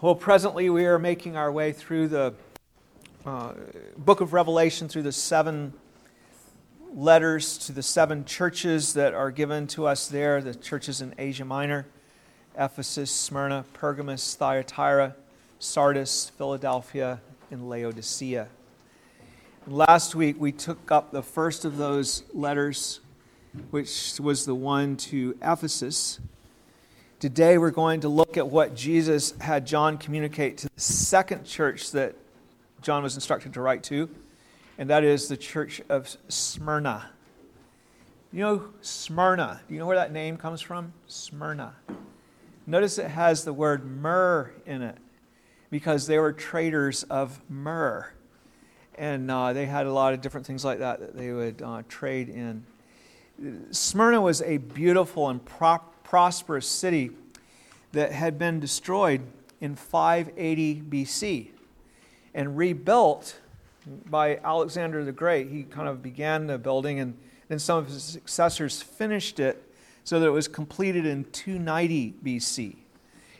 Well, presently we are making our way through the uh, book of Revelation, through the seven letters to the seven churches that are given to us there the churches in Asia Minor, Ephesus, Smyrna, Pergamos, Thyatira, Sardis, Philadelphia, and Laodicea. Last week we took up the first of those letters, which was the one to Ephesus. Today we're going to look at what Jesus had John communicate to the second church that John was instructed to write to, and that is the church of Smyrna. You know Smyrna? Do you know where that name comes from? Smyrna. Notice it has the word myrrh in it because they were traders of myrrh. And uh, they had a lot of different things like that that they would uh, trade in. Smyrna was a beautiful and pro- prosperous city that had been destroyed in 580 BC and rebuilt by Alexander the Great. He kind of began the building, and then some of his successors finished it so that it was completed in 290 BC.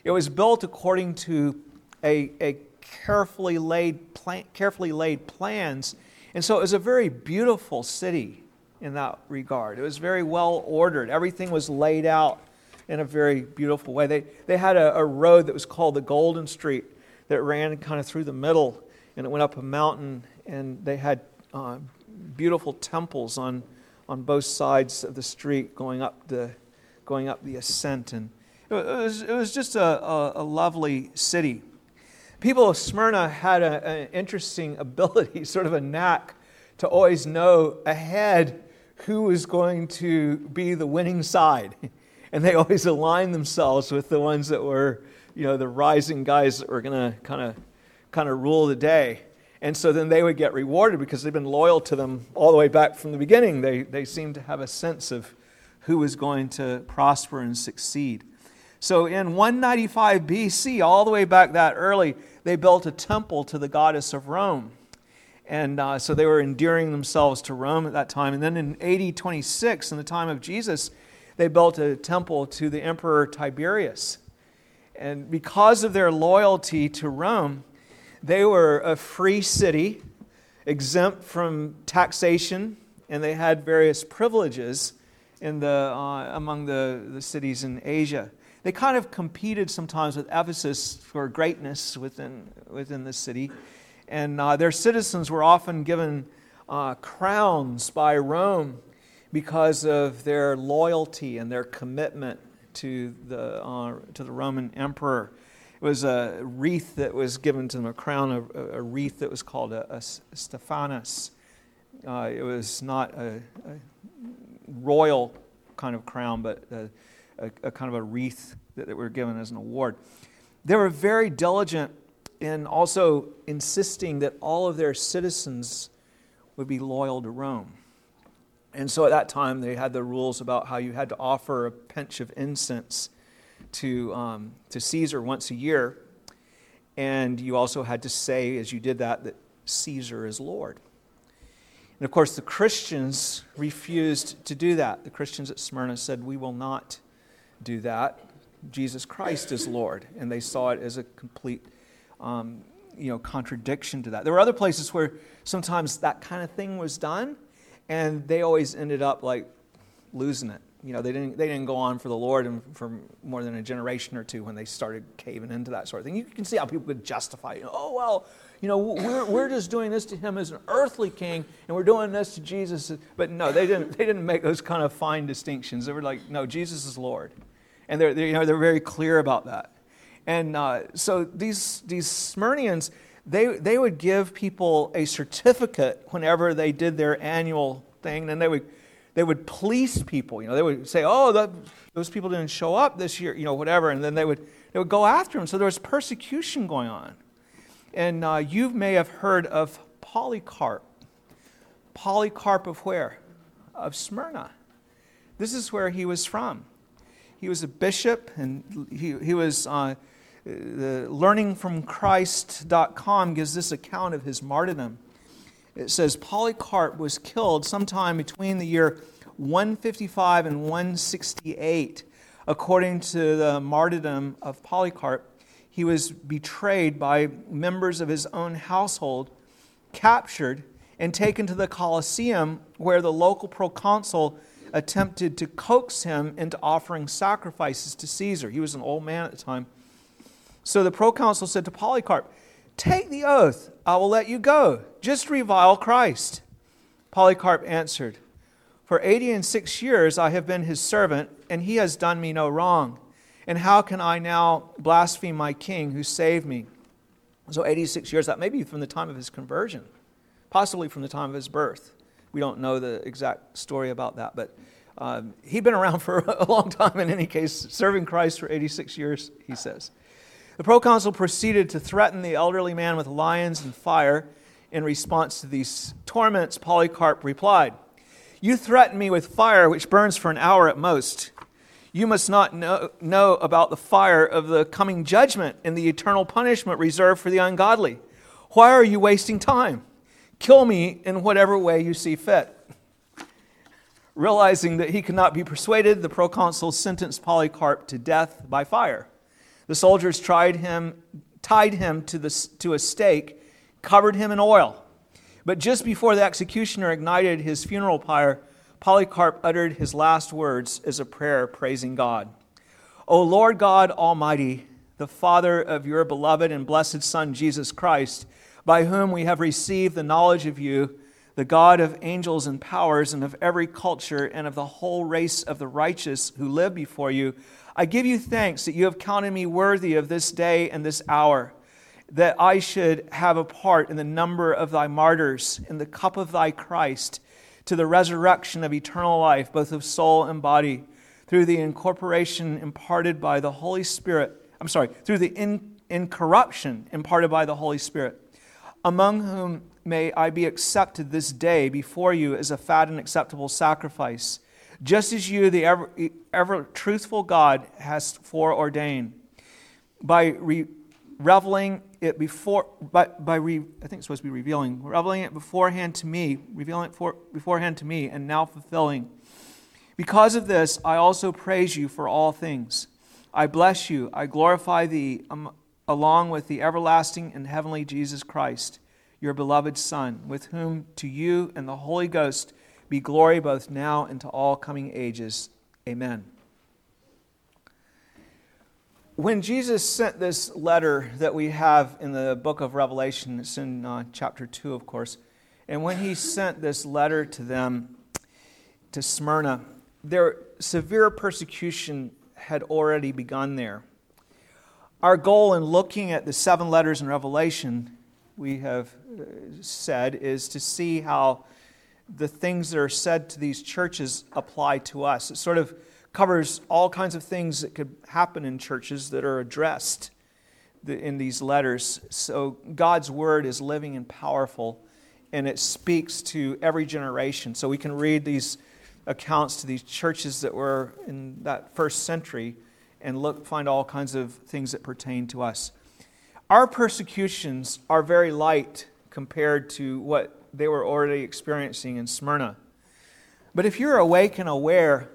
It was built according to a, a carefully laid plan, carefully laid plans, and so it was a very beautiful city in that regard. It was very well ordered. Everything was laid out in a very beautiful way. They, they had a, a road that was called the Golden Street that ran kind of through the middle and it went up a mountain, and they had uh, beautiful temples on, on both sides of the street going up the, going up the ascent. And it was, it was just a, a, a lovely city. People of Smyrna had an interesting ability, sort of a knack, to always know ahead who was going to be the winning side. And they always aligned themselves with the ones that were, you know, the rising guys that were going to kind of kind of rule the day. And so then they would get rewarded because they've been loyal to them all the way back from the beginning. They, they seemed to have a sense of who was going to prosper and succeed. So in 195 BC, all the way back that early, they built a temple to the goddess of Rome. And uh, so they were endearing themselves to Rome at that time. And then in AD 26, in the time of Jesus, they built a temple to the Emperor Tiberius. And because of their loyalty to Rome, they were a free city, exempt from taxation, and they had various privileges in the, uh, among the, the cities in Asia. They kind of competed sometimes with Ephesus for greatness within, within the city. And uh, their citizens were often given uh, crowns by Rome because of their loyalty and their commitment to the, uh, to the Roman emperor. It was a wreath that was given to them, a crown, a, a wreath that was called a, a Stephanos. Uh, it was not a, a, royal kind of crown, but a, a, kind of a wreath that, that were given as an award. They were very diligent in also insisting that all of their citizens would be loyal to Rome. And so at that time, they had the rules about how you had to offer a pinch of incense to, um, to Caesar once a year. And you also had to say, as you did that, that Caesar is Lord. And of course, the Christians refused to do that. The Christians at Smyrna said, We will not do that. Jesus Christ is Lord. And they saw it as a complete um, you know, contradiction to that. There were other places where sometimes that kind of thing was done, and they always ended up like losing it you know, they didn't, they didn't go on for the Lord and for more than a generation or two when they started caving into that sort of thing. You can see how people could justify, you know, oh, well, you know, we're, we're just doing this to him as an earthly king, and we're doing this to Jesus. But no, they didn't, they didn't make those kind of fine distinctions. They were like, no, Jesus is Lord. And they're, they're you know, they're very clear about that. And uh, so these, these Smyrnians, they, they would give people a certificate whenever they did their annual thing, and they would they would police people. You know, they would say, "Oh, the, those people didn't show up this year," you know, whatever, and then they would they would go after them. So there was persecution going on. And uh, you may have heard of Polycarp. Polycarp of where? Of Smyrna. This is where he was from. He was a bishop, and he, he was. Uh, the learningfromchrist.com gives this account of his martyrdom. It says Polycarp was killed sometime between the year 155 and 168. According to the martyrdom of Polycarp, he was betrayed by members of his own household, captured, and taken to the Colosseum, where the local proconsul attempted to coax him into offering sacrifices to Caesar. He was an old man at the time. So the proconsul said to Polycarp, Take the oath, I will let you go. Just revile Christ. Polycarp answered, For eighty and six years I have been his servant, and he has done me no wrong. And how can I now blaspheme my king who saved me? So 86 years, that may be from the time of his conversion, possibly from the time of his birth. We don't know the exact story about that, but um, he'd been around for a long time in any case, serving Christ for 86 years, he says. The proconsul proceeded to threaten the elderly man with lions and fire. In response to these torments, Polycarp replied, You threaten me with fire, which burns for an hour at most. You must not know, know about the fire of the coming judgment and the eternal punishment reserved for the ungodly. Why are you wasting time? Kill me in whatever way you see fit. Realizing that he could not be persuaded, the proconsul sentenced Polycarp to death by fire. The soldiers tried him, tied him to, the, to a stake, covered him in oil. But just before the executioner ignited his funeral pyre, Polycarp uttered his last words as a prayer praising God. O Lord God Almighty, the Father of your beloved and blessed Son, Jesus Christ, by whom we have received the knowledge of you, the God of angels and powers, and of every culture, and of the whole race of the righteous who live before you, I give you thanks that you have counted me worthy of this day and this hour, that I should have a part in the number of thy martyrs, in the cup of thy Christ, to the resurrection of eternal life, both of soul and body, through the incorporation imparted by the Holy Spirit. I'm sorry, through the in, incorruption imparted by the Holy Spirit, among whom may I be accepted this day before you as a fat and acceptable sacrifice just as you, the ever, ever truthful God, has foreordained. By re- reveling it before, by, by re, I think it's supposed to be revealing, reveling it beforehand to me, revealing it for, beforehand to me, and now fulfilling. Because of this, I also praise you for all things. I bless you, I glorify thee, um, along with the everlasting and heavenly Jesus Christ, your beloved Son, with whom to you and the Holy Ghost be glory both now and to all coming ages. Amen. When Jesus sent this letter that we have in the book of Revelation, it's in uh, chapter 2, of course, and when he sent this letter to them, to Smyrna, their severe persecution had already begun there. Our goal in looking at the seven letters in Revelation, we have uh, said, is to see how the things that are said to these churches apply to us. It sort of covers all kinds of things that could happen in churches that are addressed in these letters. So God's word is living and powerful, and it speaks to every generation. So we can read these accounts to these churches that were in that first century and look find all kinds of things that pertain to us. Our persecutions are very light compared to what they were already experiencing in Smyrna. But if you're awake and aware,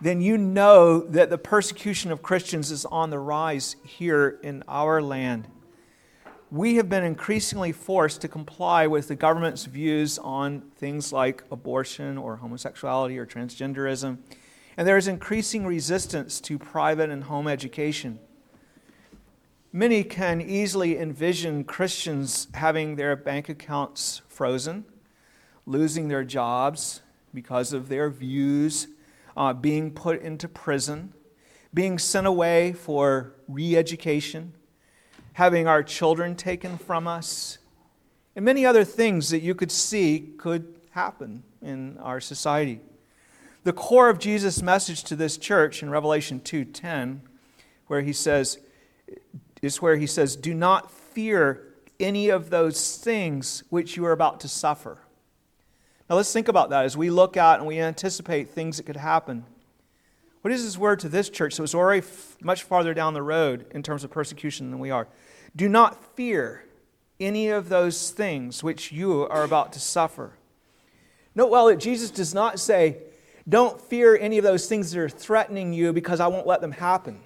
then you know that the persecution of Christians is on the rise here in our land. We have been increasingly forced to comply with the government's views on things like abortion or homosexuality or transgenderism, and there is increasing resistance to private and home education. Many can easily envision Christians having their bank accounts frozen, losing their jobs because of their views, uh, being put into prison, being sent away for re education, having our children taken from us, and many other things that you could see could happen in our society. The core of Jesus' message to this church in Revelation 2:10, where he says, is where he says, Do not fear any of those things which you are about to suffer. Now let's think about that as we look out and we anticipate things that could happen. What is his word to this church? So it's already f- much farther down the road in terms of persecution than we are. Do not fear any of those things which you are about to suffer. Note well that Jesus does not say, Don't fear any of those things that are threatening you because I won't let them happen.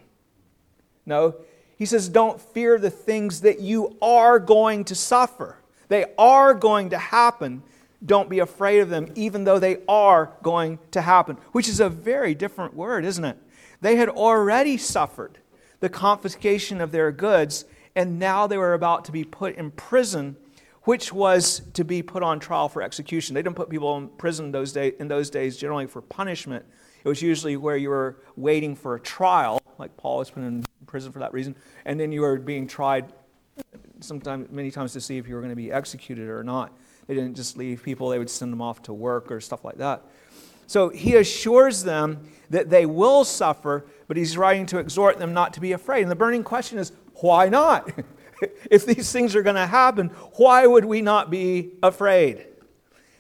No, He says, Don't fear the things that you are going to suffer. They are going to happen. Don't be afraid of them, even though they are going to happen, which is a very different word, isn't it? They had already suffered the confiscation of their goods, and now they were about to be put in prison, which was to be put on trial for execution. They didn't put people in prison those day, in those days generally for punishment. It was usually where you were waiting for a trial, like Paul was put in prison for that reason, and then you were being tried sometimes many times to see if you were going to be executed or not. They didn't just leave people, they would send them off to work or stuff like that. So he assures them that they will suffer, but he's writing to exhort them not to be afraid. And the burning question is, why not? if these things are going to happen, why would we not be afraid?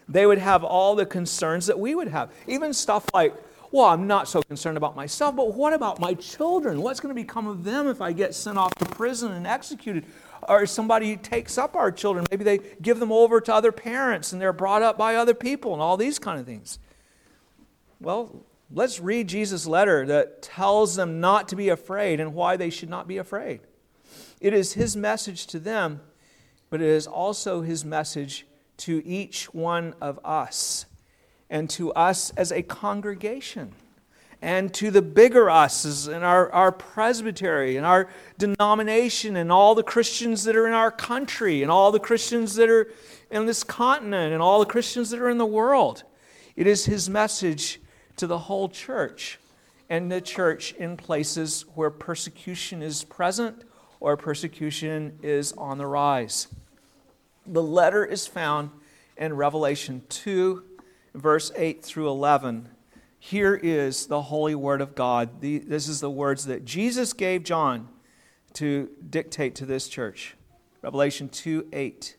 They would have all the concerns that we would have. Even stuff like, well, I'm not so concerned about myself, but what about my children? What's going to become of them if I get sent off to prison and executed? Or somebody takes up our children. Maybe they give them over to other parents and they're brought up by other people and all these kind of things. Well, let's read Jesus' letter that tells them not to be afraid and why they should not be afraid. It is his message to them, but it is also his message to each one of us and to us as a congregation and to the bigger us in our, our presbytery and our denomination and all the Christians that are in our country and all the Christians that are in this continent and all the Christians that are in the world. It is his message to the whole church and the church in places where persecution is present or persecution is on the rise. The letter is found in Revelation 2, verse 8 through 11. Here is the holy word of God. The, this is the words that Jesus gave John to dictate to this church. Revelation 2 8.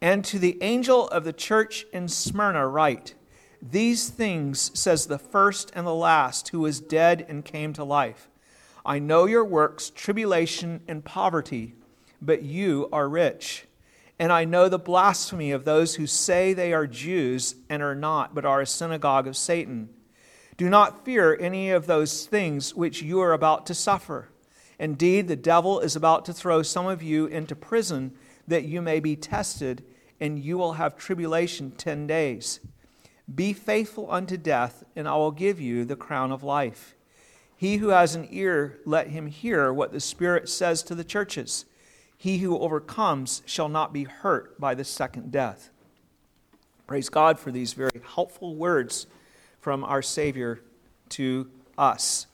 And to the angel of the church in Smyrna, write, these things says the first and the last, who was dead and came to life. I know your works, tribulation and poverty, but you are rich. And I know the blasphemy of those who say they are Jews and are not, but are a synagogue of Satan. Do not fear any of those things which you are about to suffer. Indeed, the devil is about to throw some of you into prison that you may be tested, and you will have tribulation ten days. Be faithful unto death, and I will give you the crown of life. He who has an ear, let him hear what the Spirit says to the churches. He who overcomes shall not be hurt by the second death. Praise God for these very helpful words from our Savior to us.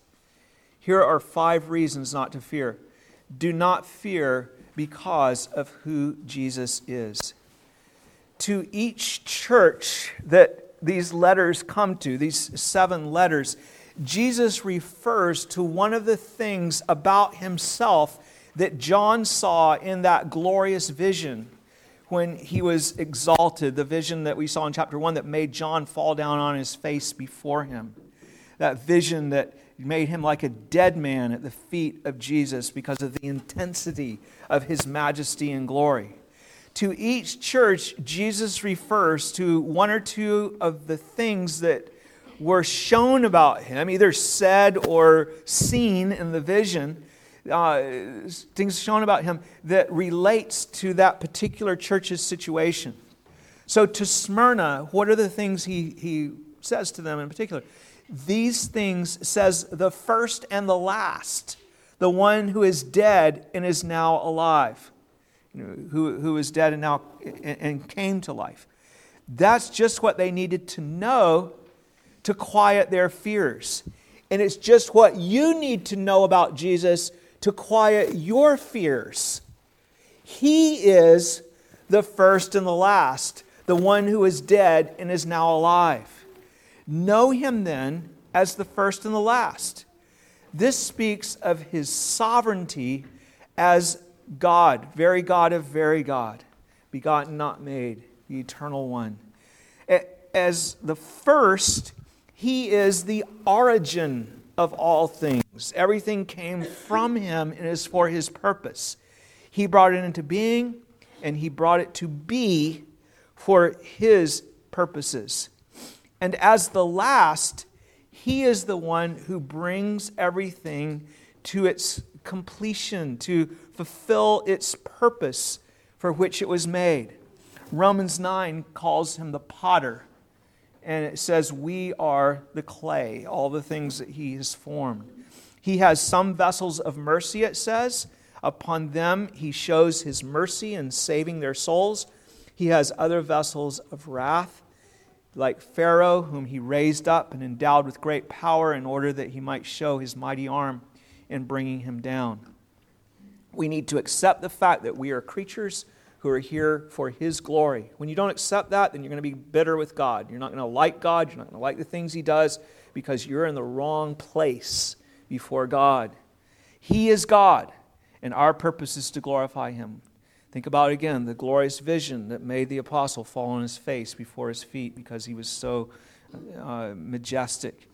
Here are five reasons not to fear. Do not fear because of who Jesus is. To each church that these letters come to, these seven letters, Jesus refers to one of the things about himself that John saw in that glorious vision when he was exalted, the vision that we saw in chapter 1 that made John fall down on his face before him. That vision that made him like a dead man at the feet of Jesus because of the intensity of his majesty and glory to each church, Jesus refers to one or two of the things that were shown about him, either said or seen in the vision, uh, things shown about him that relates to that particular church's situation. So to Smyrna, what are the things he, he says to them in particular? These things says the first and the last, the one who is dead and is now alive who, who is dead and now and came to life. That's just what they needed to know to quiet their fears. And it's just what you need to know about Jesus to quiet your fears. He is the first and the last, the one who is dead and is now alive. Know him then as the first and the last. This speaks of his sovereignty as God, very God of very God, begotten, not made, the eternal one. As the first, he is the origin of all things. Everything came from him and is for his purpose. He brought it into being and he brought it to be for his purposes. And as the last, he is the one who brings everything to its completion, to fulfill its purpose for which it was made. Romans 9 calls him the potter, and it says, We are the clay, all the things that he has formed. He has some vessels of mercy, it says. Upon them he shows his mercy in saving their souls. He has other vessels of wrath, like Pharaoh, whom he raised up and endowed with great power in order that he might show his mighty arm in bringing him down. We need to accept the fact that we are creatures who are here for His glory. When you don't accept that, then you're going to be bitter with God. You're not going to like God. You're not going to like the things He does because you're in the wrong place before God. He is God, and our purpose is to glorify Him. Think about again the glorious vision that made the apostle fall on his face before his feet because he was so uh, majestic.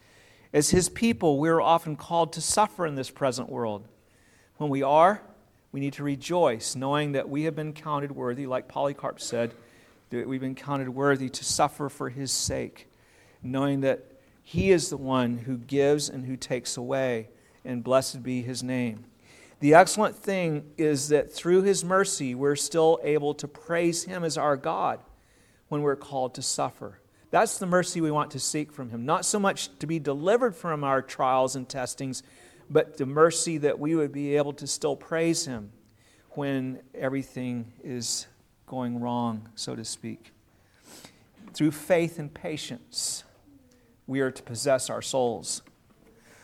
As his people, we're often called to suffer in this present world. When we are, we need to rejoice, knowing that we have been counted worthy, like Polycarp said, that we've been counted worthy to suffer for his sake, knowing that he is the one who gives and who takes away, and blessed be his name. The excellent thing is that through his mercy, we're still able to praise him as our God when we're called to suffer. That's the mercy we want to seek from him. Not so much to be delivered from our trials and testings, but the mercy that we would be able to still praise Him when everything is going wrong, so to speak. Through faith and patience, we are to possess our souls.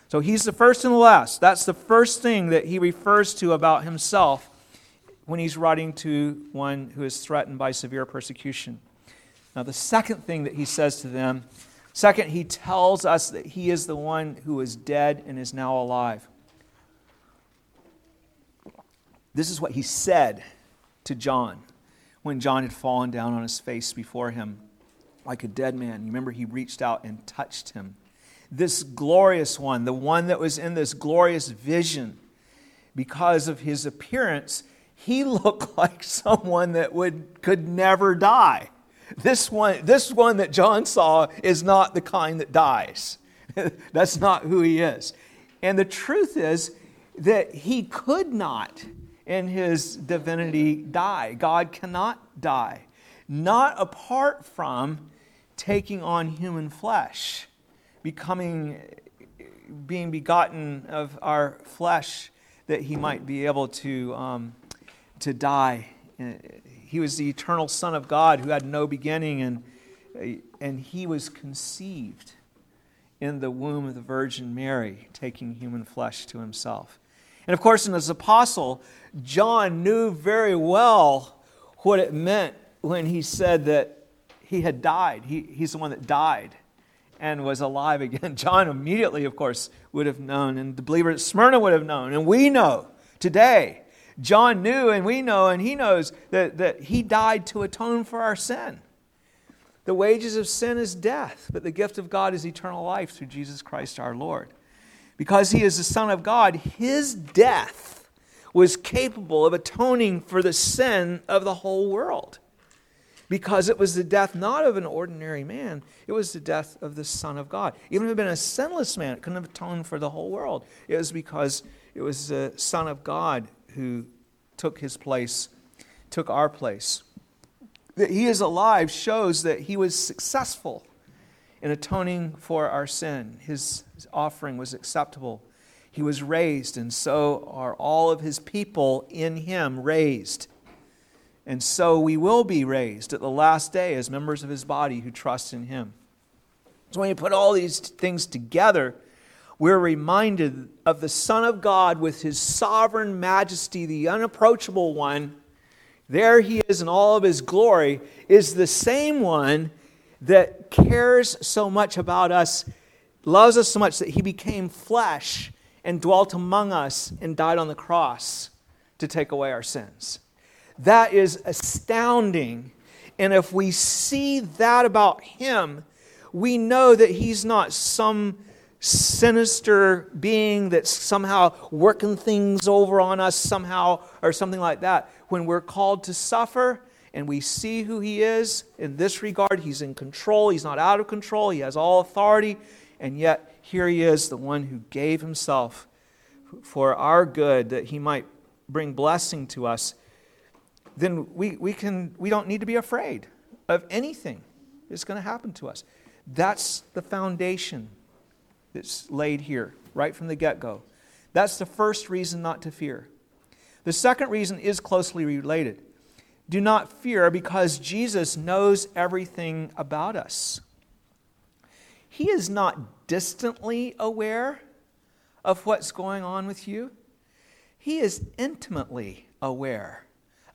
So He's the first and the last. That's the first thing that He refers to about Himself when He's writing to one who is threatened by severe persecution. Now, the second thing that He says to them Second, he tells us that he is the one who is dead and is now alive. This is what he said to John when John had fallen down on his face before him like a dead man. You remember he reached out and touched him. This glorious one, the one that was in this glorious vision, because of his appearance, he looked like someone that would, could never die. This one, this one that John saw is not the kind that dies. That's not who he is. And the truth is that he could not, in his divinity, die. God cannot die, not apart from taking on human flesh, becoming, being begotten of our flesh, that he might be able to, um, to die he was the eternal Son of God who had no beginning, and, and he was conceived in the womb of the Virgin Mary, taking human flesh to himself. And of course, in his apostle, John knew very well what it meant when he said that he had died. He, he's the one that died and was alive again. John immediately, of course, would have known, and the believer at Smyrna would have known, and we know today John knew and we know and he knows that, that he died to atone for our sin. The wages of sin is death, but the gift of God is eternal life through Jesus Christ our Lord. Because he is the Son of God, his death was capable of atoning for the sin of the whole world. Because it was the death not of an ordinary man, it was the death of the Son of God. Even if it had been a sinless man, it couldn't have atoned for the whole world. It was because it was the Son of God who took his place, took our place. That he is alive shows that he was successful in atoning for our sin. His offering was acceptable. He was raised, and so are all of his people in him raised. And so we will be raised at the last day as members of his body who trust in him. So when you put all these things together, we're reminded of the Son of God with his sovereign majesty, the unapproachable one. There he is in all of his glory, is the same one that cares so much about us, loves us so much that he became flesh and dwelt among us and died on the cross to take away our sins. That is astounding. And if we see that about him, we know that he's not some sinister being that's somehow working things over on us somehow or something like that. When we're called to suffer and we see who He is in this regard, He's in control, He's not out of control, He has all authority, and yet here He is, the one who gave Himself for our good, that He might bring blessing to us, then we, we, can, we don't need to be afraid of anything that's going to happen to us. That's the foundation that's laid here, right from the get go. That's the first reason not to fear. The second reason is closely related. Do not fear because Jesus knows everything about us. He is not distantly aware of what's going on with you, He is intimately aware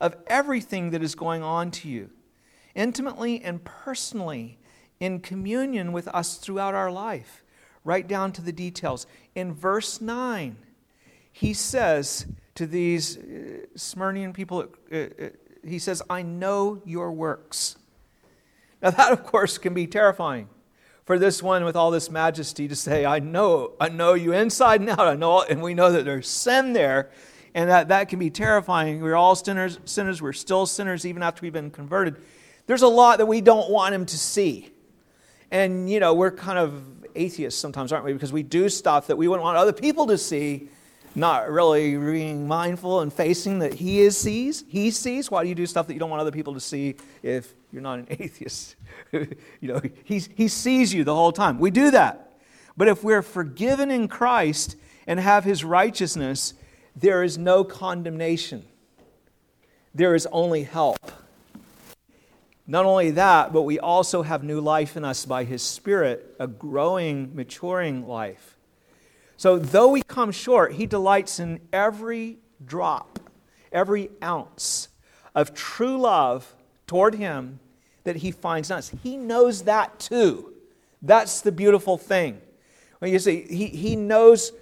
of everything that is going on to you, intimately and personally in communion with us throughout our life, right down to the details. In verse 9, he says to these uh, Smyrnian people, uh, uh, he says, I know your works. Now, that, of course, can be terrifying for this one with all this majesty to say, I know, I know you inside and out. I know, and we know that there's sin there, and that, that can be terrifying. We're all sinners, sinners. We're still sinners even after we've been converted. There's a lot that we don't want him to see. And, you know, we're kind of atheists sometimes, aren't we? Because we do stuff that we wouldn't want other people to see, not really being mindful and facing that he is sees. He sees. Why do you do stuff that you don't want other people to see if you're not an atheist? you know, he, he sees you the whole time. We do that. But if we're forgiven in Christ and have his righteousness, there is no condemnation. There is only help. Not only that, but we also have new life in us by his Spirit, a growing, maturing life. So, though we come short, he delights in every drop, every ounce of true love toward him that he finds in us. He knows that too. That's the beautiful thing. When you see, he, he knows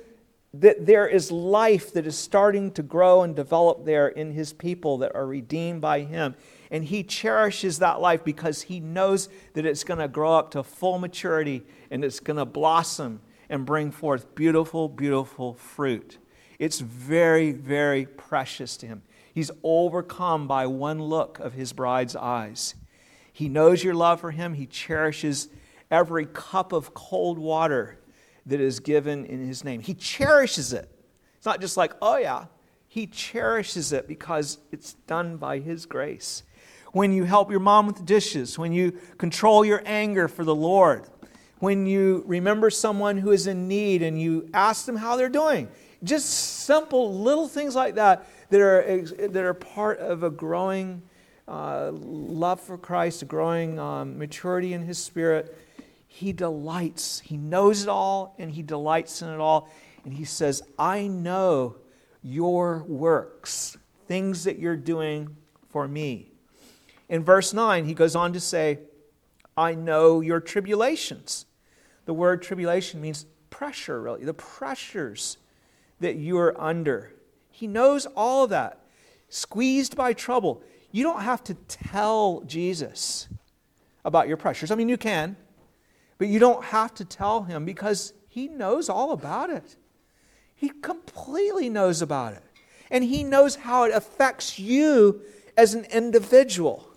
that there is life that is starting to grow and develop there in his people that are redeemed by him. And he cherishes that life because he knows that it's going to grow up to full maturity and it's going to blossom and bring forth beautiful, beautiful fruit. It's very, very precious to him. He's overcome by one look of his bride's eyes. He knows your love for him. He cherishes every cup of cold water that is given in his name. He cherishes it. It's not just like, oh, yeah. He cherishes it because it's done by his grace. When you help your mom with the dishes, when you control your anger for the Lord, when you remember someone who is in need and you ask them how they're doing. Just simple little things like that that are, that are part of a growing uh, love for Christ, a growing um, maturity in His Spirit, He delights. He knows it all and He delights in it all. And He says, I know your works, things that you're doing for me. In verse 9, He goes on to say, I know your tribulations. The word tribulation means pressure, really, the pressures that you are under. He knows all of that. Squeezed by trouble. You don't have to tell Jesus about your pressures. I mean, you can, but you don't have to tell him because he knows all about it. He completely knows about it. And he knows how it affects you as an individual.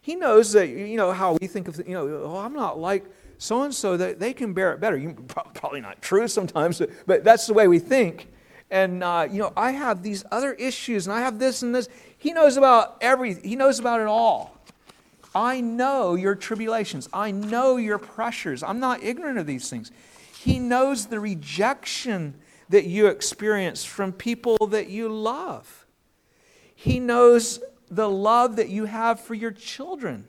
He knows that, you know, how we think of, you know, oh, I'm not like so and so, that they can bear it better. You, probably not true sometimes, but that's the way we think. And, uh, you know, I have these other issues and I have this and this. He knows about everything, He knows about it all. I know your tribulations. I know your pressures. I'm not ignorant of these things. He knows the rejection that you experience from people that you love. He knows the love that you have for your children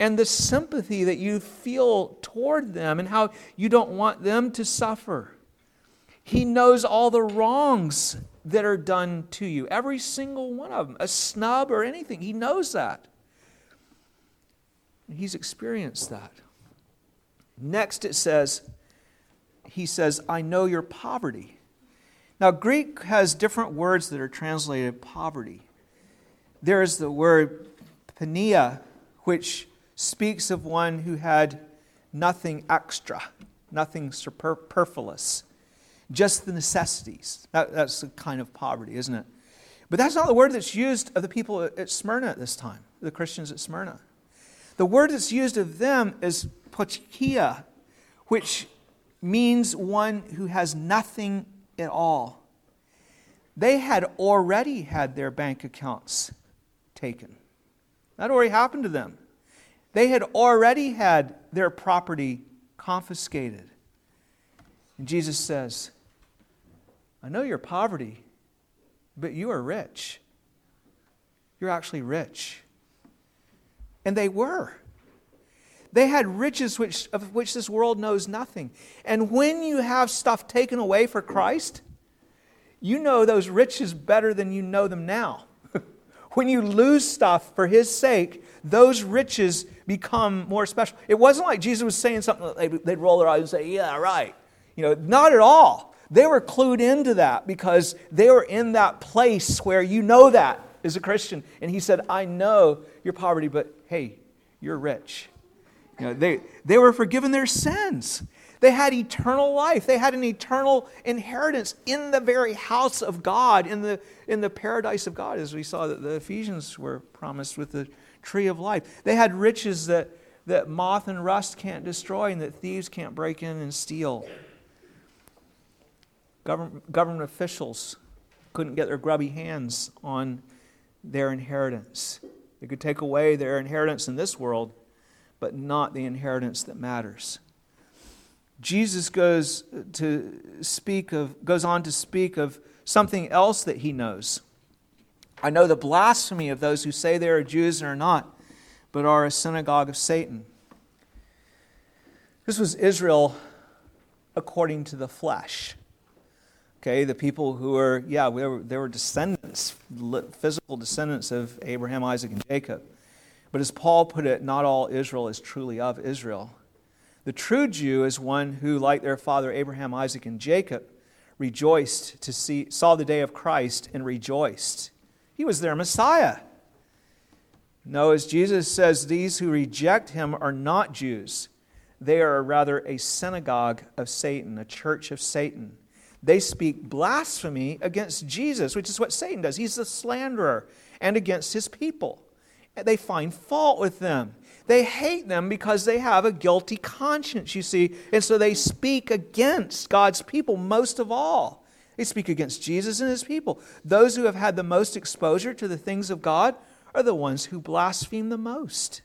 and the sympathy that you feel toward them and how you don't want them to suffer. He knows all the wrongs that are done to you, every single one of them, a snub or anything. He knows that. He's experienced that. Next, it says, He says, I know your poverty. Now, Greek has different words that are translated poverty. There is the word penia, which speaks of one who had nothing extra, nothing superfluous just the necessities. That, that's the kind of poverty, isn't it? But that's not the word that's used of the people at Smyrna at this time, the Christians at Smyrna. The word that's used of them is poikia, which means one who has nothing at all. they had already had their bank accounts taken. That already happened to them. They had already had their property confiscated. And Jesus says, I know your poverty, but you are rich. You're actually rich. And they were. They had riches which, of which this world knows nothing. And when you have stuff taken away for Christ, you know those riches better than you know them now. when you lose stuff for His sake, those riches become more special. It wasn't like Jesus was saying something that they'd roll their eyes and say, Yeah, right. You know, not at all. They were clued into that because they were in that place where you know that as a Christian. And he said, I know your poverty, but hey, you're rich. You know, they, they were forgiven their sins. They had eternal life. They had an eternal inheritance in the very house of God, in the, in the paradise of God, as we saw that the Ephesians were promised with the tree of life. They had riches that, that moth and rust can't destroy and that thieves can't break in and steal. Government, government officials couldn't get their grubby hands on their inheritance. They could take away their inheritance in this world, but not the inheritance that matters. Jesus goes to speak of goes on to speak of something else that he knows. I know the blasphemy of those who say they are Jews and are not, but are a synagogue of Satan. This was Israel according to the flesh. Okay, the people who were, yeah, they were, they were descendants, physical descendants of Abraham, Isaac, and Jacob. But as Paul put it, not all Israel is truly of Israel. The true Jew is one who, like their father Abraham, Isaac, and Jacob, rejoiced to see, saw the day of Christ and rejoiced. He was their Messiah. No, as Jesus says, these who reject him are not Jews. They are rather a synagogue of Satan, a church of Satan. They speak blasphemy against Jesus, which is what Satan does. He's the slanderer, and against his people. They find fault with them. They hate them because they have a guilty conscience, you see. And so they speak against God's people most of all. They speak against Jesus and his people. Those who have had the most exposure to the things of God are the ones who blaspheme the most.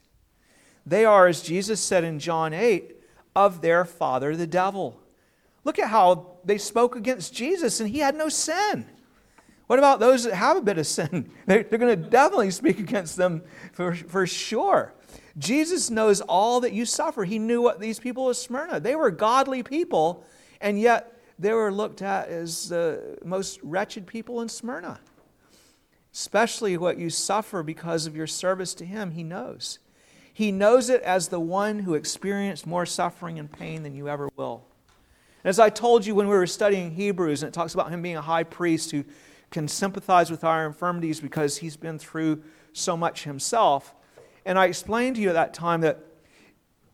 They are, as Jesus said in John 8, of their father the devil. Look at how they spoke against Jesus and he had no sin. What about those that have a bit of sin? They're, going to definitely speak against them for, for sure. Jesus knows all that you suffer. He knew what these people of Smyrna, they were godly people, and yet they were looked at as the most wretched people in Smyrna. Especially what you suffer because of your service to Him, He knows. He knows it as the one who experienced more suffering and pain than you ever will. As I told you when we were studying Hebrews, and it talks about Him being a high priest who can sympathize with our infirmities because He's been through so much Himself. And I explained to you at that time that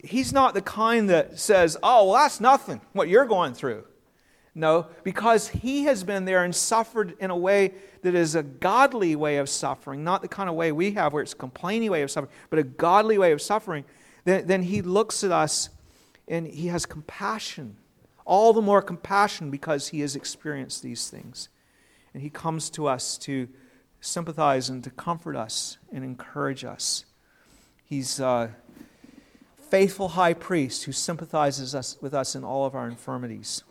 he's not the kind that says, oh, well, that's nothing, what you're going through. No, because he has been there and suffered in a way that is a godly way of suffering, not the kind of way we have where it's a complaining way of suffering, but a godly way of suffering. Then, then he looks at us and he has compassion, all the more compassion because he has experienced these things. And he comes to us to sympathize and to comfort us and encourage us. He's a faithful high priest who sympathizes us, with us in all of our infirmities.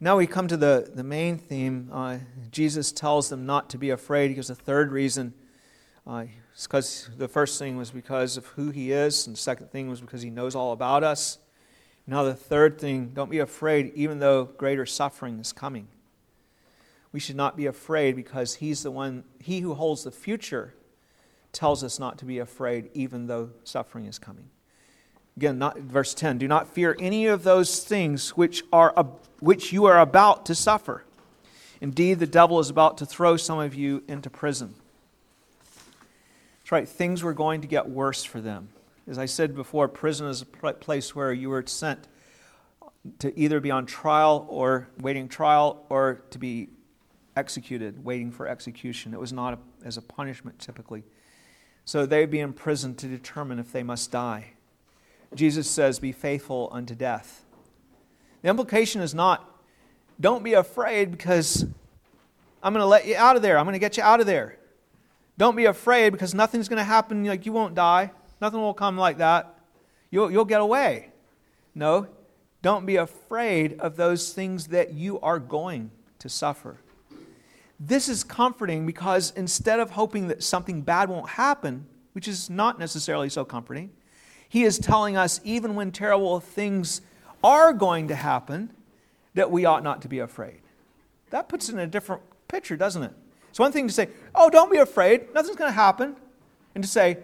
Now we come to the, the main theme. Uh, Jesus tells them not to be afraid. He gives a third reason. Uh, because the first thing was because of who he is, and the second thing was because he knows all about us. Now the third thing, don't be afraid, even though greater suffering is coming. We should not be afraid because he's the one, he who holds the future tells us not to be afraid even though suffering is coming. Again, not, verse 10 Do not fear any of those things which, are, which you are about to suffer. Indeed, the devil is about to throw some of you into prison. That's right, things were going to get worse for them. As I said before, prison is a place where you were sent to either be on trial or waiting trial or to be executed, waiting for execution. It was not a, as a punishment typically. So they'd be imprisoned to determine if they must die. Jesus says, Be faithful unto death. The implication is not, don't be afraid because I'm going to let you out of there. I'm going to get you out of there. Don't be afraid because nothing's going to happen. Like you won't die. Nothing will come like that. You'll, you'll get away. No, don't be afraid of those things that you are going to suffer. This is comforting because instead of hoping that something bad won't happen, which is not necessarily so comforting, he is telling us even when terrible things are going to happen, that we ought not to be afraid. That puts it in a different picture, doesn't it? It's one thing to say, oh, don't be afraid, nothing's going to happen, and to say,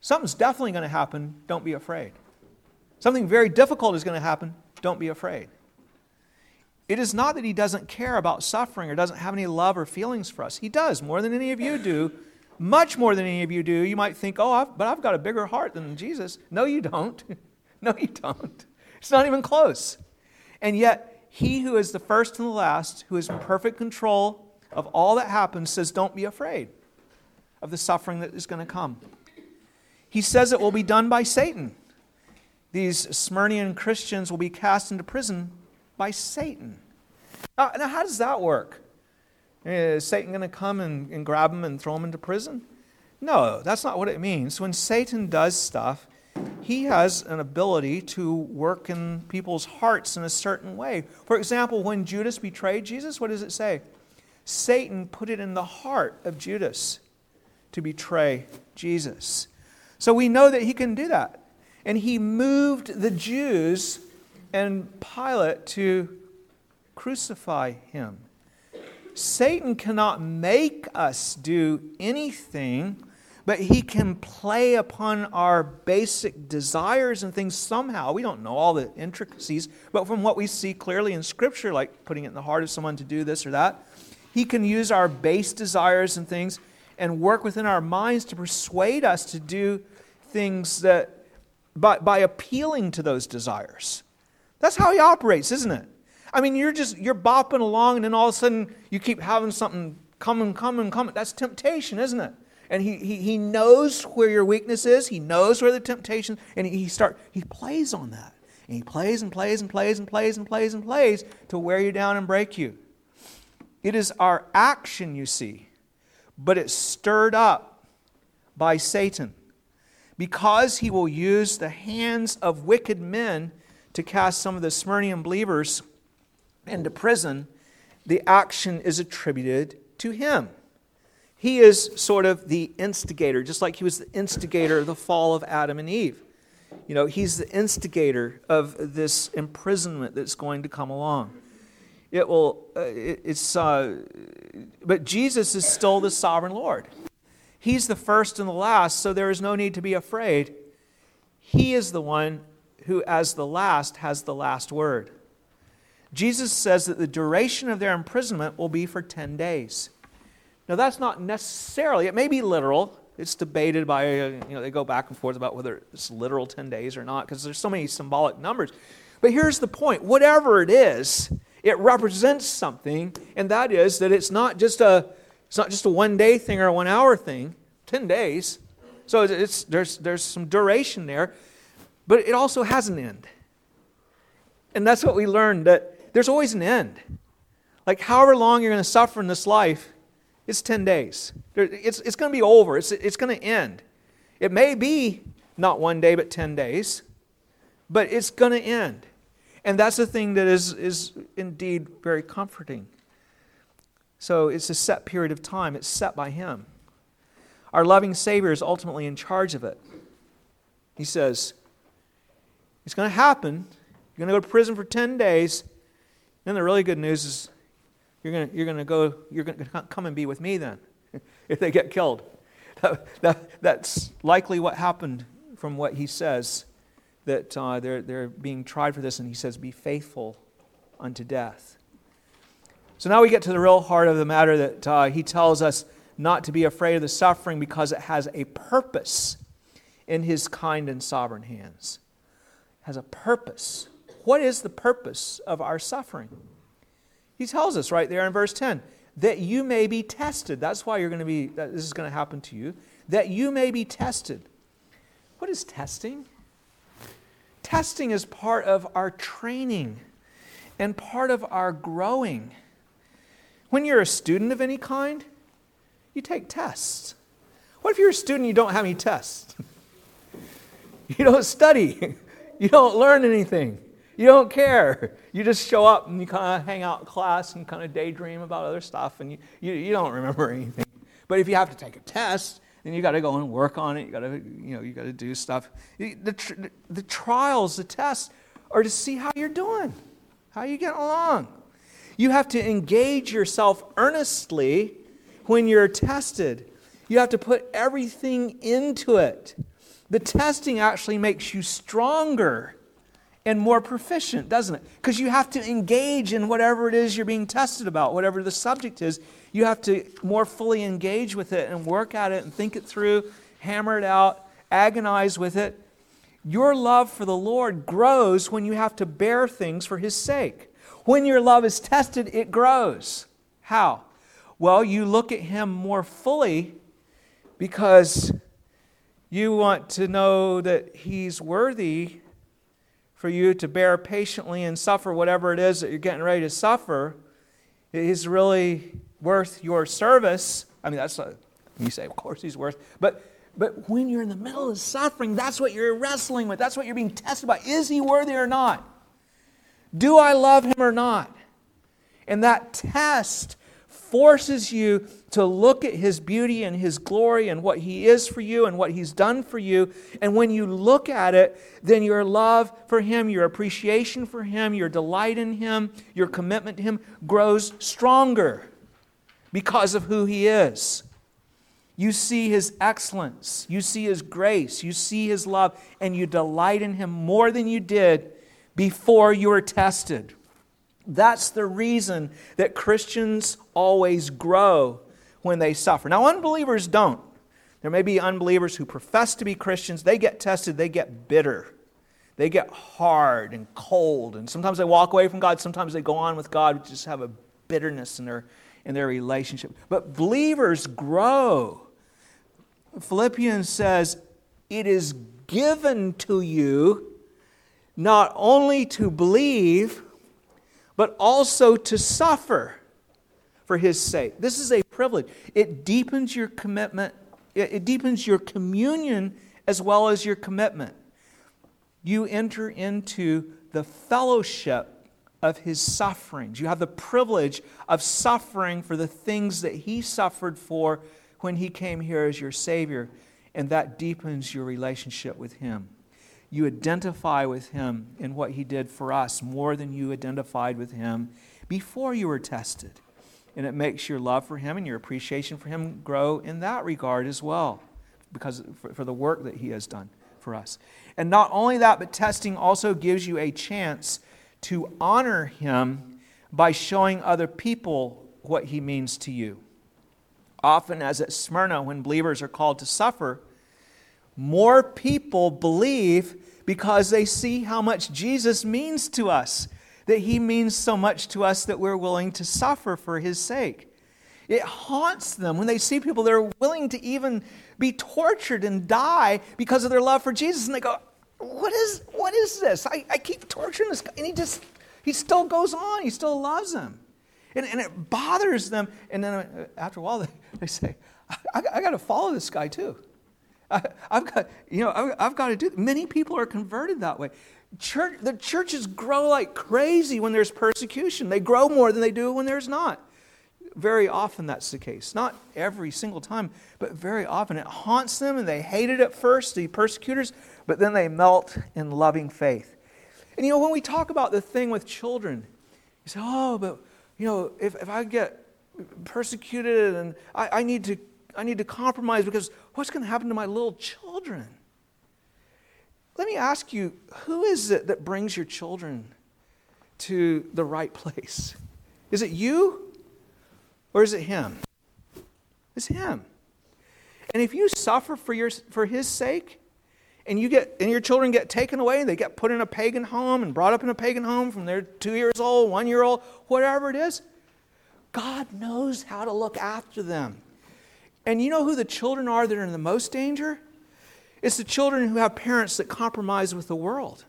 something's definitely going to happen, don't be afraid. Something very difficult is going to happen, don't be afraid. It is not that he doesn't care about suffering or doesn't have any love or feelings for us. He does, more than any of you do, much more than any of you do. You might think, oh, I've, but I've got a bigger heart than Jesus. No, you don't. no, you don't. It's not even close. And yet, he who is the first and the last, who is in perfect control of all that happens, says, don't be afraid of the suffering that is going to come. He says it will be done by Satan. These Smyrnian Christians will be cast into prison by Satan. Now, now how does that work? Is Satan going to come and, and grab them and throw them into prison? No, that's not what it means. When Satan does stuff, he has an ability to work in people's hearts in a certain way. For example, when Judas betrayed Jesus, what does it say? Satan put it in the heart of Judas to betray Jesus. So we know that he can do that. And he moved the Jews and Pilate to crucify him. Satan cannot make us do anything, but he can play upon our basic desires and things somehow. We don't know all the intricacies, but from what we see clearly in Scripture, like putting it in the heart of someone to do this or that, he can use our base desires and things and work within our minds to persuade us to do things that by, by appealing to those desires. That's how he operates, isn't it? I mean, you're just you're bopping along, and then all of a sudden you keep having something coming, coming, coming. That's temptation, isn't it? And he, he, he knows where your weakness is. He knows where the temptation, and he, he start he plays on that. And he plays and plays and plays and plays and plays and plays to wear you down and break you. It is our action, you see, but it's stirred up by Satan because he will use the hands of wicked men to cast some of the Smyrnian believers into prison, the action is attributed to him. He is sort of the instigator, just like he was the instigator of the fall of Adam and Eve. You know, he's the instigator of this imprisonment that's going to come along. It will, uh, it, it's, uh, but Jesus is still the sovereign Lord. He's the first and the last, so there is no need to be afraid. He is the one who, as the last, has the last word. Jesus says that the duration of their imprisonment will be for 10 days. Now, that's not necessarily, it may be literal. It's debated by, uh, you know, they go back and forth about whether it's literal 10 days or not because there's so many symbolic numbers. But here's the point whatever it is, it represents something, and that is that it's not just a, it's not just a one day thing or a one hour thing, 10 days. So it's, there's, there's some duration there, but it also has an end. And that's what we learned that there's always an end. Like, however long you're going to suffer in this life, it's 10 days. It's, it's going to be over, it's, it's going to end. It may be not one day, but 10 days, but it's going to end. And that's the thing that is, is indeed very comforting. So it's a set period of time, it's set by Him. Our loving Savior is ultimately in charge of it. He says, It's going to happen. You're going to go to prison for 10 days. Then the really good news is you're going to, you're going to go, you're going to come and be with me then if they get killed. That, that, that's likely what happened from what he says that uh, they're, they're being tried for this, and he says, Be faithful unto death. So now we get to the real heart of the matter that uh, he tells us not to be afraid of the suffering because it has a purpose in his kind and sovereign hands. It has a purpose. What is the purpose of our suffering? He tells us right there in verse 10 that you may be tested. That's why you're going to be, this is going to happen to you. That you may be tested. What is testing? Testing is part of our training and part of our growing. When you're a student of any kind, you take tests. What if you're a student and you don't have any tests? you don't study. You don't learn anything. You don't care. You just show up and you kind of hang out in class and kind of daydream about other stuff and you, you, you don't remember anything. But if you have to take a test, then you got to go and work on it. You got to, you know, you got to do stuff. The, the, the trials, the tests, are to see how you're doing, how you get along. You have to engage yourself earnestly when you're tested. You have to put everything into it. The testing actually makes you stronger and more proficient, doesn't it? Because you have to engage in whatever it is you're being tested about, whatever the subject is. You have to more fully engage with it and work at it and think it through, hammer it out, agonize with it. Your love for the Lord grows when you have to bear things for His sake. When your love is tested, it grows. How? Well, you look at Him more fully because you want to know that He's worthy for you to bear patiently and suffer whatever it is that you're getting ready to suffer. is really worth your service. I mean, that's a, you say, of course He's worth, but but when you're in the middle of suffering, that's what you're wrestling with. That's what you're being tested by. Is he worthy or not? Do I love him or not? And that test forces you to look at his beauty and his glory and what he is for you and what he's done for you. And when you look at it, then your love for him, your appreciation for him, your delight in him, your commitment to him grows stronger because of who he is. You see his excellence, you see his grace, you see his love, and you delight in him more than you did before you were tested. That's the reason that Christians always grow when they suffer. Now, unbelievers don't. There may be unbelievers who profess to be Christians, they get tested, they get bitter. They get hard and cold, and sometimes they walk away from God, sometimes they go on with God, just have a bitterness in their, in their relationship. But believers grow. Philippians says, It is given to you not only to believe, but also to suffer for his sake. This is a privilege. It deepens your commitment, it deepens your communion as well as your commitment. You enter into the fellowship of his sufferings. You have the privilege of suffering for the things that he suffered for when he came here as your Savior, and that deepens your relationship with him you identify with him in what he did for us more than you identified with him before you were tested. And it makes your love for him and your appreciation for him grow in that regard as well, because for, for the work that he has done for us. And not only that, but testing also gives you a chance to honor him by showing other people what he means to you. Often, as at Smyrna, when believers are called to suffer, more people believe because they see how much Jesus means to us, that he means so much to us that we're willing to suffer for his sake. It haunts them when they see people that are willing to even be tortured and die because of their love for Jesus. And they go, What is, what is this? I, I keep torturing this guy. And he just, he still goes on. He still loves them. And, and it bothers them. And then uh, after a while, they, they say, I, I got to follow this guy too. I, have got, you know, I've, I've got to do. Many people are converted that way. Church, the churches grow like crazy when there's persecution. They grow more than they do when there's not. Very often that's the case. Not every single time, but very often. It haunts them and they hate it at first, the persecutors, but then they melt in loving faith. And you know, when we talk about the thing with children, you say, oh, but you know, if, if I get persecuted and I, I need to I need to compromise because what's going to happen to my little children? Let me ask you who is it that brings your children to the right place? Is it you or is it him? It's him. And if you suffer for, your, for his sake, and you get and your children get taken away and they get put in a pagan home and brought up in a pagan home from they're two years old, one year old, whatever it is, God knows how to look after them. And you know who the children are that are in the most danger? It's the children who have parents that compromise with the world.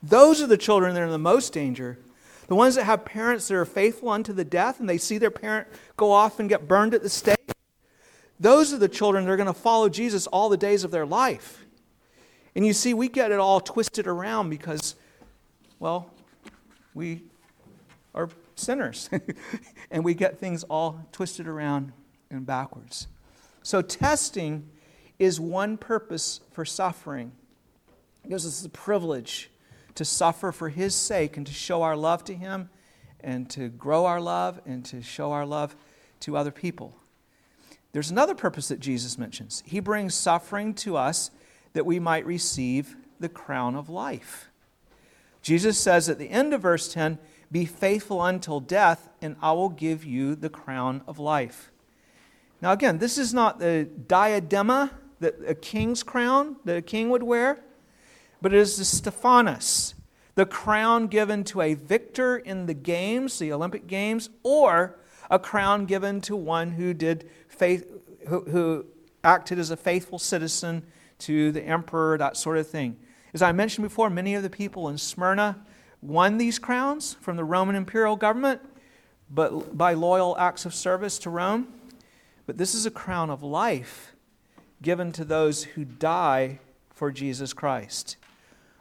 Those are the children that are in the most danger. The ones that have parents that are faithful unto the death and they see their parent go off and get burned at the stake, those are the children that are going to follow Jesus all the days of their life. And you see, we get it all twisted around because, well, we are sinners. and we get things all twisted around and backwards. So, testing is one purpose for suffering. It gives us the privilege to suffer for His sake and to show our love to Him and to grow our love and to show our love to other people. There's another purpose that Jesus mentions. He brings suffering to us that we might receive the crown of life. Jesus says at the end of verse 10, Be faithful until death, and I will give you the crown of life. Now, again, this is not the diadema, that a king's crown that a king would wear, but it is the stephanos, the crown given to a victor in the games, the Olympic Games, or a crown given to one who did faith, who, who acted as a faithful citizen to the emperor, that sort of thing. As I mentioned before, many of the people in Smyrna won these crowns from the Roman imperial government, but by loyal acts of service to Rome. But this is a crown of life given to those who die for Jesus Christ,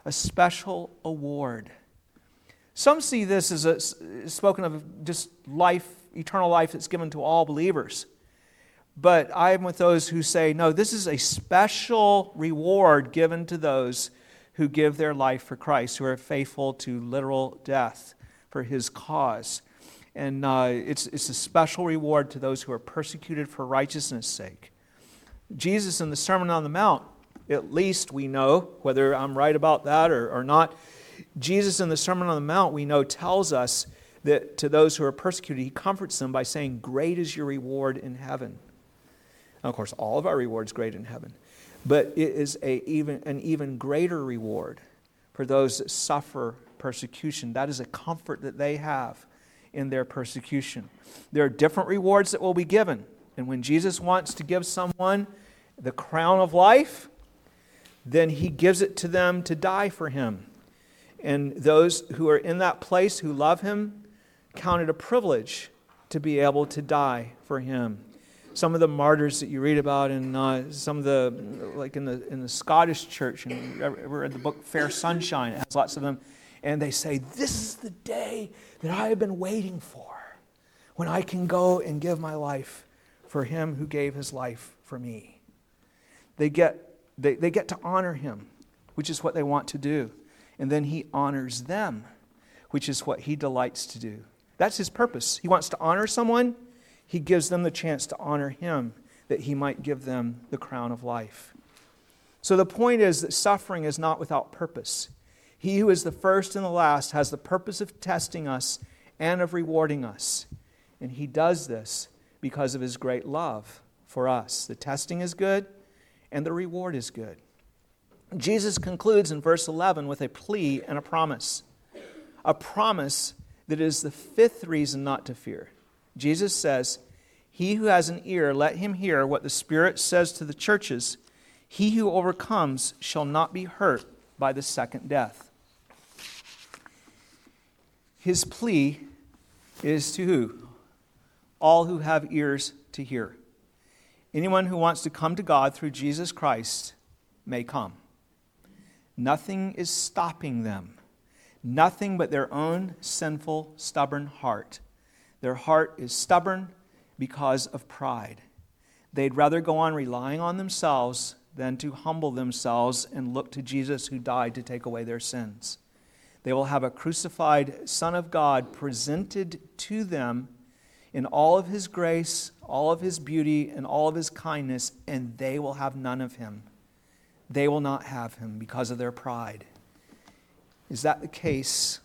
a special award. Some see this as a, spoken of just life, eternal life that's given to all believers. But I am with those who say, no, this is a special reward given to those who give their life for Christ, who are faithful to literal death for his cause. And uh, it's, it's a special reward to those who are persecuted for righteousness' sake. Jesus in the Sermon on the Mount, at least we know, whether I'm right about that or, or not, Jesus in the Sermon on the Mount, we know, tells us that to those who are persecuted, he comforts them by saying, Great is your reward in heaven. Now, of course, all of our rewards great in heaven, but it is a, even, an even greater reward for those that suffer persecution. That is a comfort that they have in their persecution. There are different rewards that will be given. And when Jesus wants to give someone the crown of life, then he gives it to them to die for him. And those who are in that place who love him count it a privilege to be able to die for him some of the martyrs that you read about in uh, some of the, like in the, in the Scottish church, and ever read the book Fair Sunshine, it has lots of them, and they say, This is the day that I have been waiting for, when I can go and give my life for him who gave his life for me. They get, they, they get to honor him, which is what they want to do. And then he honors them, which is what he delights to do. That's his purpose. He wants to honor someone he gives them the chance to honor him that he might give them the crown of life. So the point is that suffering is not without purpose. He who is the first and the last has the purpose of testing us and of rewarding us. And he does this because of his great love for us. The testing is good and the reward is good. Jesus concludes in verse 11 with a plea and a promise. A promise that is the fifth reason not to fear. Jesus says, He who has an ear, let him hear what the Spirit says to the churches. He who overcomes shall not be hurt by the second death. His plea is to who? All who have ears to hear. Anyone who wants to come to God through Jesus Christ may come. Nothing is stopping them. Nothing but their own sinful, stubborn heart their heart is stubborn because of pride. They'd rather go on relying on themselves than to humble themselves and look to Jesus who died to take away their sins. They will have a crucified Son of God presented to them in all of his grace, all of his beauty, and all of his kindness, and they will have none of him. They will not have him because of their pride. Is that the case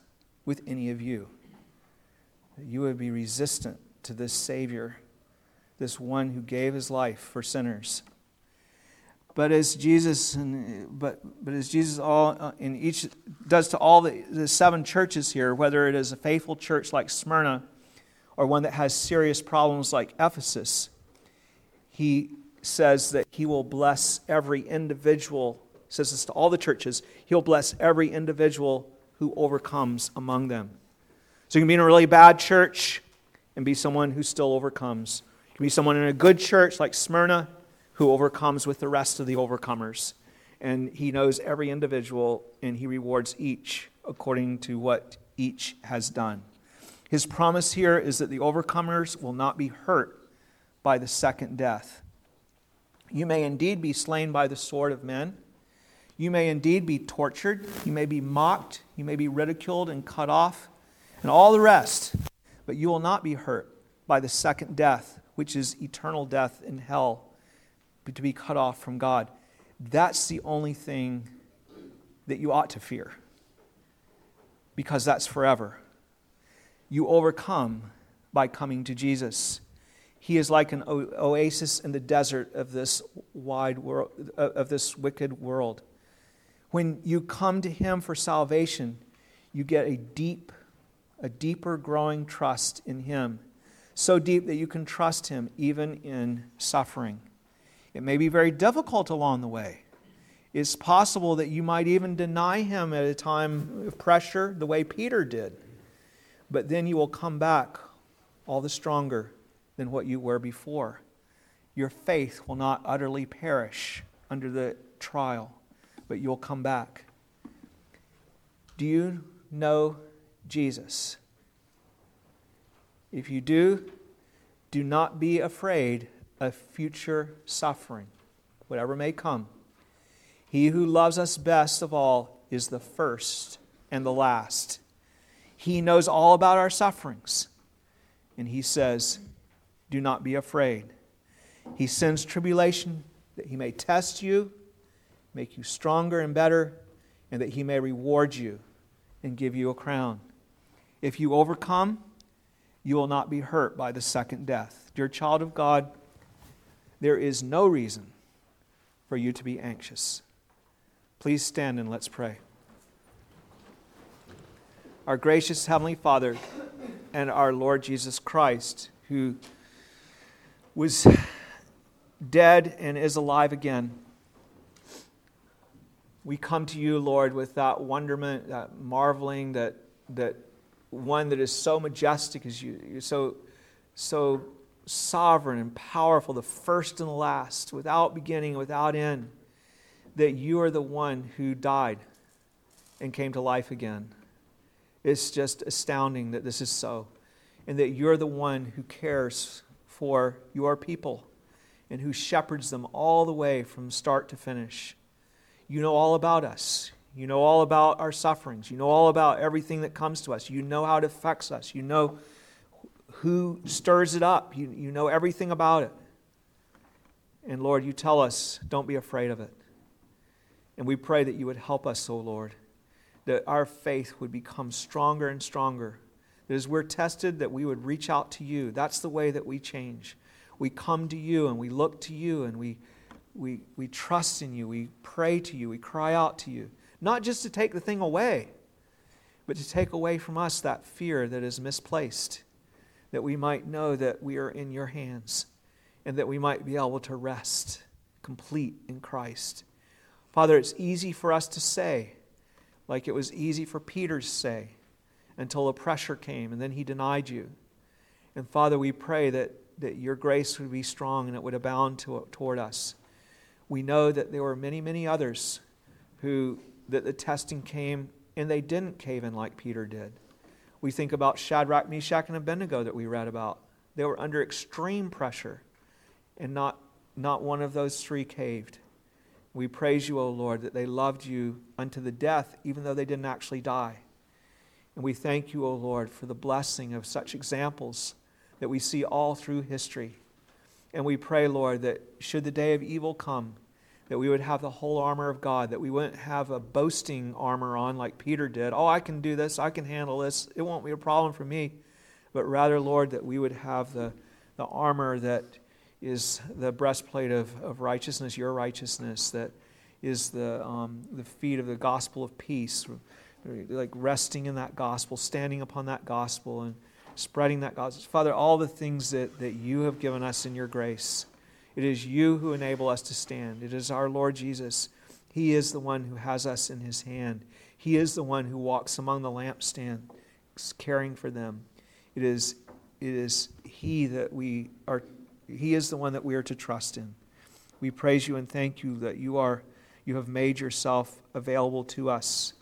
with any of you? that you would be resistant to this Savior, this one who gave his life for sinners. But as Jesus, but, but as Jesus all uh, in each does to all the, the seven churches here, whether it is a faithful church like Smyrna or one that has serious problems like Ephesus, he says that he will bless every individual, says this to all the churches, he'll bless every individual who overcomes among them. So you can be in a really bad church and be someone who still overcomes. You can be someone in a good church like Smyrna who overcomes with the rest of the overcomers. And he knows every individual and he rewards each according to what each has done. His promise here is that the overcomers will not be hurt by the second death. You may indeed be slain by the sword of men. You may indeed be tortured. You may be mocked. You may be ridiculed and cut off, and all the rest. But you will not be hurt by the second death, which is eternal death in hell, to be cut off from God. That's the only thing that you ought to fear, because that's forever. You overcome by coming to Jesus. He is like an oasis in the desert of this wide world, uh, of this wicked world. When you come to Him for salvation, you get a deep, a deeper growing trust in Him. So deep that you can trust Him even in suffering. It may be very difficult along the way. It's possible that you might even deny Him at a time of pressure, the way Peter did. But then you will come back all the stronger than what you were before. Your faith will not utterly perish under the trial, but you'll come back. Do you know Jesus? If you do, do not be afraid of future suffering, whatever may come. He who loves us best of all is the first and the last. He knows all about our sufferings. And he says, do not be afraid. He sends tribulation that he may test you, make you stronger and better, and that he may reward you and give you a crown. If you overcome, you will not be hurt by the second death. Dear child of God, there is no reason for you to be anxious. Please stand and let's pray. Our gracious Heavenly Father and our Lord Jesus Christ, who was dead and is alive again. We come to you, Lord, with that wonderment, that marveling, that, that one that is so majestic as you. So, so sovereign and powerful, the first and the last, without beginning, without end, that you are the one who died and came to life again. It's just astounding that this is so, and that you're the one who cares for your people and who shepherds them all the way from start to finish. You know all about us. You know all about our sufferings. You know all about everything that comes to us. You know how it affects us. You know who stirs it up. You, you know everything about it. And Lord, you tell us, don't be afraid of it. And we pray that you would help us, O oh Lord, that our faith would become stronger and stronger that as we're tested, that we would reach out to you. That's the way that we change. We come to you and we look to you and we, we, we trust in you. We pray to you. We cry out to you. Not just to take the thing away, but to take away from us that fear that is misplaced, that we might know that we are in your hands and that we might be able to rest complete in Christ. Father, it's easy for us to say, like it was easy for Peter to say, until the pressure came and then he denied you. And Father, we pray that, that your grace would be strong and it would abound to, toward us. We know that there were many, many others who, that the testing came and they didn't cave in like Peter did. We think about Shadrach, Meshach, and Abednego that we read about. They were under extreme pressure, and not, not one of those three caved. We praise you, O Lord, that they loved you unto the death, even though they didn't actually die. And we thank you, O Lord, for the blessing of such examples that we see all through history. And we pray, Lord, that should the day of evil come, that we would have the whole armor of God, that we wouldn't have a boasting armor on like Peter did. Oh, I can do this, I can handle this, it won't be a problem for me. But rather, Lord, that we would have the, the armor that is the breastplate of, of righteousness, your righteousness, that is the, um, the feet of the gospel of peace like resting in that gospel, standing upon that gospel, and spreading that gospel. Father, all the things that, that you have given us in your grace, it is you who enable us to stand. It is our Lord Jesus. He is the one who has us in his hand. He is the one who walks among the lampstands, caring for them. It is, it is He that we are, He is the one that we are to trust in. We praise you and thank you that you are, you have made yourself available to us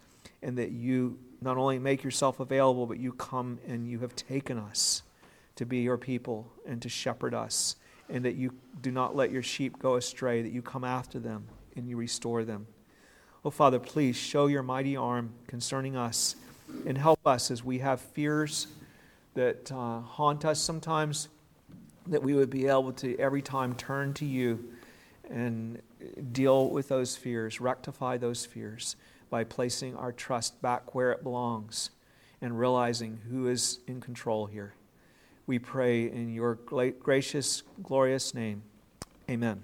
and that you not only make yourself available, but you come and you have taken us to be your people and to shepherd us, and that you do not let your sheep go astray, that you come after them and you restore them. Oh, Father, please show your mighty arm concerning us and help us as we have fears that uh, haunt us sometimes, that we would be able to every time turn to you and deal with those fears, rectify those fears by placing our trust back where it belongs and realizing who is in control here. We pray in your gracious, glorious name. Amen.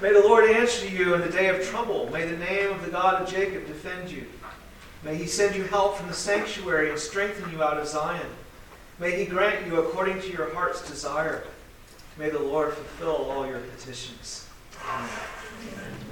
May the Lord answer you in the day of trouble. May the name of the God of Jacob defend you. May he send you help from the sanctuary and strengthen you out of Zion. May he grant you according to your heart's desire. May the Lord fulfill all your petitions. Amen.